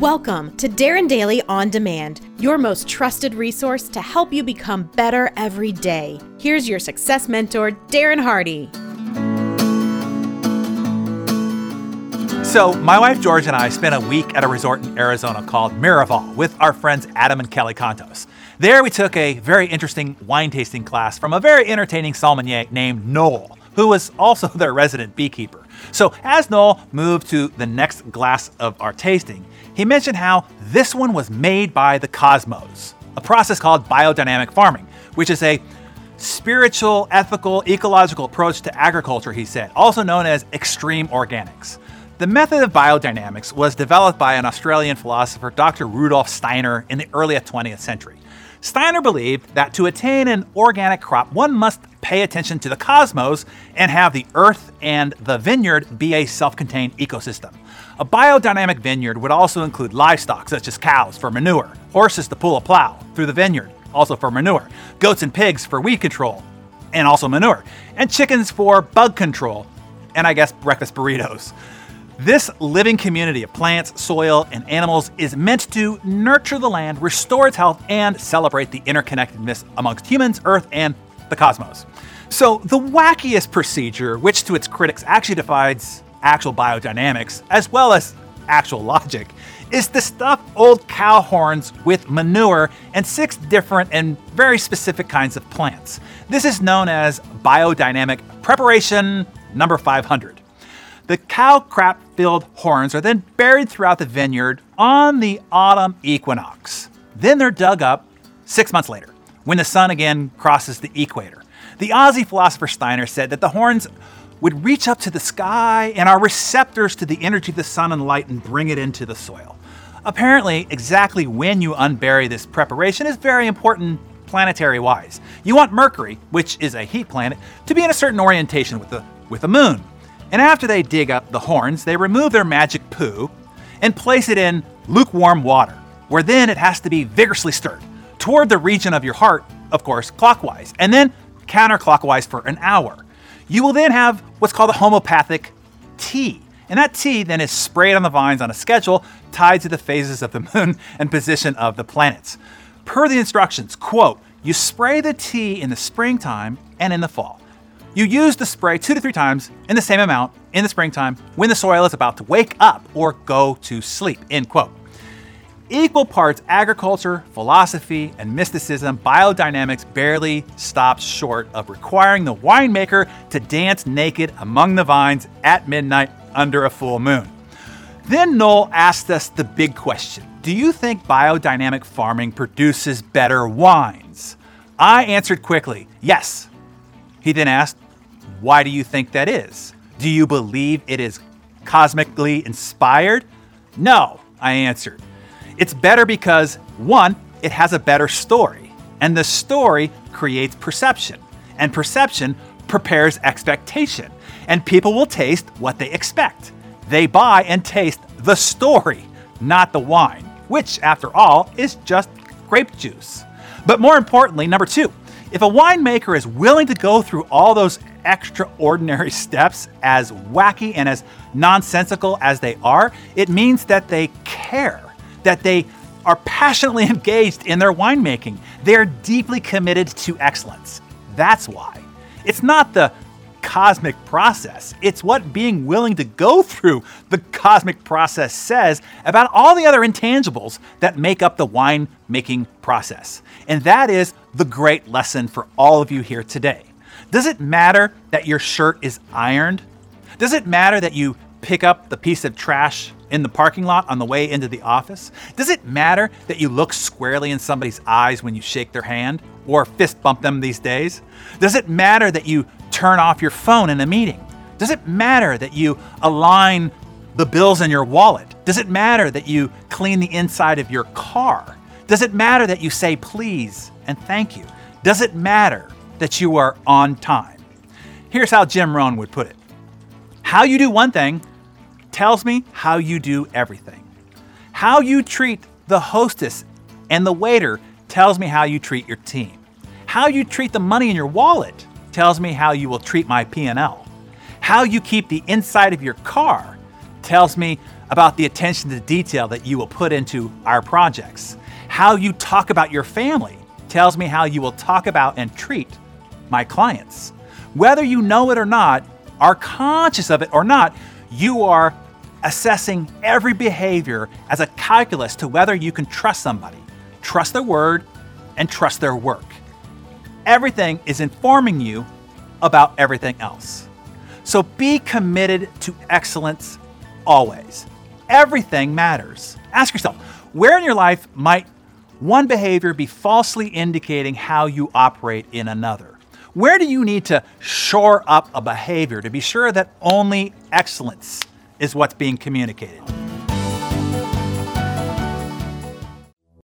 Welcome to Darren Daily On Demand, your most trusted resource to help you become better every day. Here's your success mentor, Darren Hardy. So, my wife Georgia and I spent a week at a resort in Arizona called Miraval with our friends Adam and Kelly Contos. There, we took a very interesting wine tasting class from a very entertaining sommelier named Noel, who was also their resident beekeeper. So, as Noel moved to the next glass of our tasting, he mentioned how this one was made by the cosmos, a process called biodynamic farming, which is a spiritual, ethical, ecological approach to agriculture, he said, also known as extreme organics. The method of biodynamics was developed by an Australian philosopher, Dr. Rudolf Steiner, in the early 20th century. Steiner believed that to attain an organic crop, one must pay attention to the cosmos and have the earth and the vineyard be a self contained ecosystem. A biodynamic vineyard would also include livestock, such as cows for manure, horses to pull a plow through the vineyard, also for manure, goats and pigs for weed control, and also manure, and chickens for bug control, and I guess breakfast burritos. This living community of plants, soil, and animals is meant to nurture the land, restore its health, and celebrate the interconnectedness amongst humans, Earth, and the cosmos. So, the wackiest procedure, which to its critics actually defies actual biodynamics as well as actual logic, is to stuff old cow horns with manure and six different and very specific kinds of plants. This is known as biodynamic preparation number 500. The cow crap filled horns are then buried throughout the vineyard on the autumn equinox. Then they're dug up six months later, when the sun again crosses the equator. The Aussie philosopher Steiner said that the horns would reach up to the sky and are receptors to the energy of the sun and light and bring it into the soil. Apparently, exactly when you unbury this preparation is very important planetary wise. You want Mercury, which is a heat planet, to be in a certain orientation with the, with the moon. And after they dig up the horns, they remove their magic poo and place it in lukewarm water, where then it has to be vigorously stirred toward the region of your heart, of course, clockwise, and then counterclockwise for an hour. You will then have what's called a homeopathic tea. And that tea then is sprayed on the vines on a schedule tied to the phases of the moon and position of the planets. Per the instructions, quote, you spray the tea in the springtime and in the fall. You use the spray two to three times in the same amount in the springtime when the soil is about to wake up or go to sleep. End quote. Equal parts agriculture, philosophy, and mysticism, biodynamics barely stops short of requiring the winemaker to dance naked among the vines at midnight under a full moon. Then Noel asked us the big question Do you think biodynamic farming produces better wines? I answered quickly, Yes, he then asked, Why do you think that is? Do you believe it is cosmically inspired? No, I answered. It's better because, one, it has a better story, and the story creates perception, and perception prepares expectation, and people will taste what they expect. They buy and taste the story, not the wine, which, after all, is just grape juice. But more importantly, number two, if a winemaker is willing to go through all those extraordinary steps, as wacky and as nonsensical as they are, it means that they care, that they are passionately engaged in their winemaking. They're deeply committed to excellence. That's why. It's not the cosmic process. It's what being willing to go through the cosmic process says about all the other intangibles that make up the winemaking process. And that is the great lesson for all of you here today. Does it matter that your shirt is ironed? Does it matter that you pick up the piece of trash in the parking lot on the way into the office? Does it matter that you look squarely in somebody's eyes when you shake their hand or fist bump them these days? Does it matter that you turn off your phone in a meeting? Does it matter that you align the bills in your wallet? Does it matter that you clean the inside of your car? Does it matter that you say please and thank you? Does it matter that you are on time? Here's how Jim Rohn would put it How you do one thing tells me how you do everything. How you treat the hostess and the waiter tells me how you treat your team. How you treat the money in your wallet tells me how you will treat my P&L. How you keep the inside of your car tells me about the attention to detail that you will put into our projects. How you talk about your family tells me how you will talk about and treat my clients. Whether you know it or not, are conscious of it or not, you are assessing every behavior as a calculus to whether you can trust somebody, trust their word, and trust their work. Everything is informing you about everything else. So be committed to excellence always. Everything matters. Ask yourself where in your life might one behavior be falsely indicating how you operate in another? Where do you need to shore up a behavior to be sure that only excellence is what's being communicated?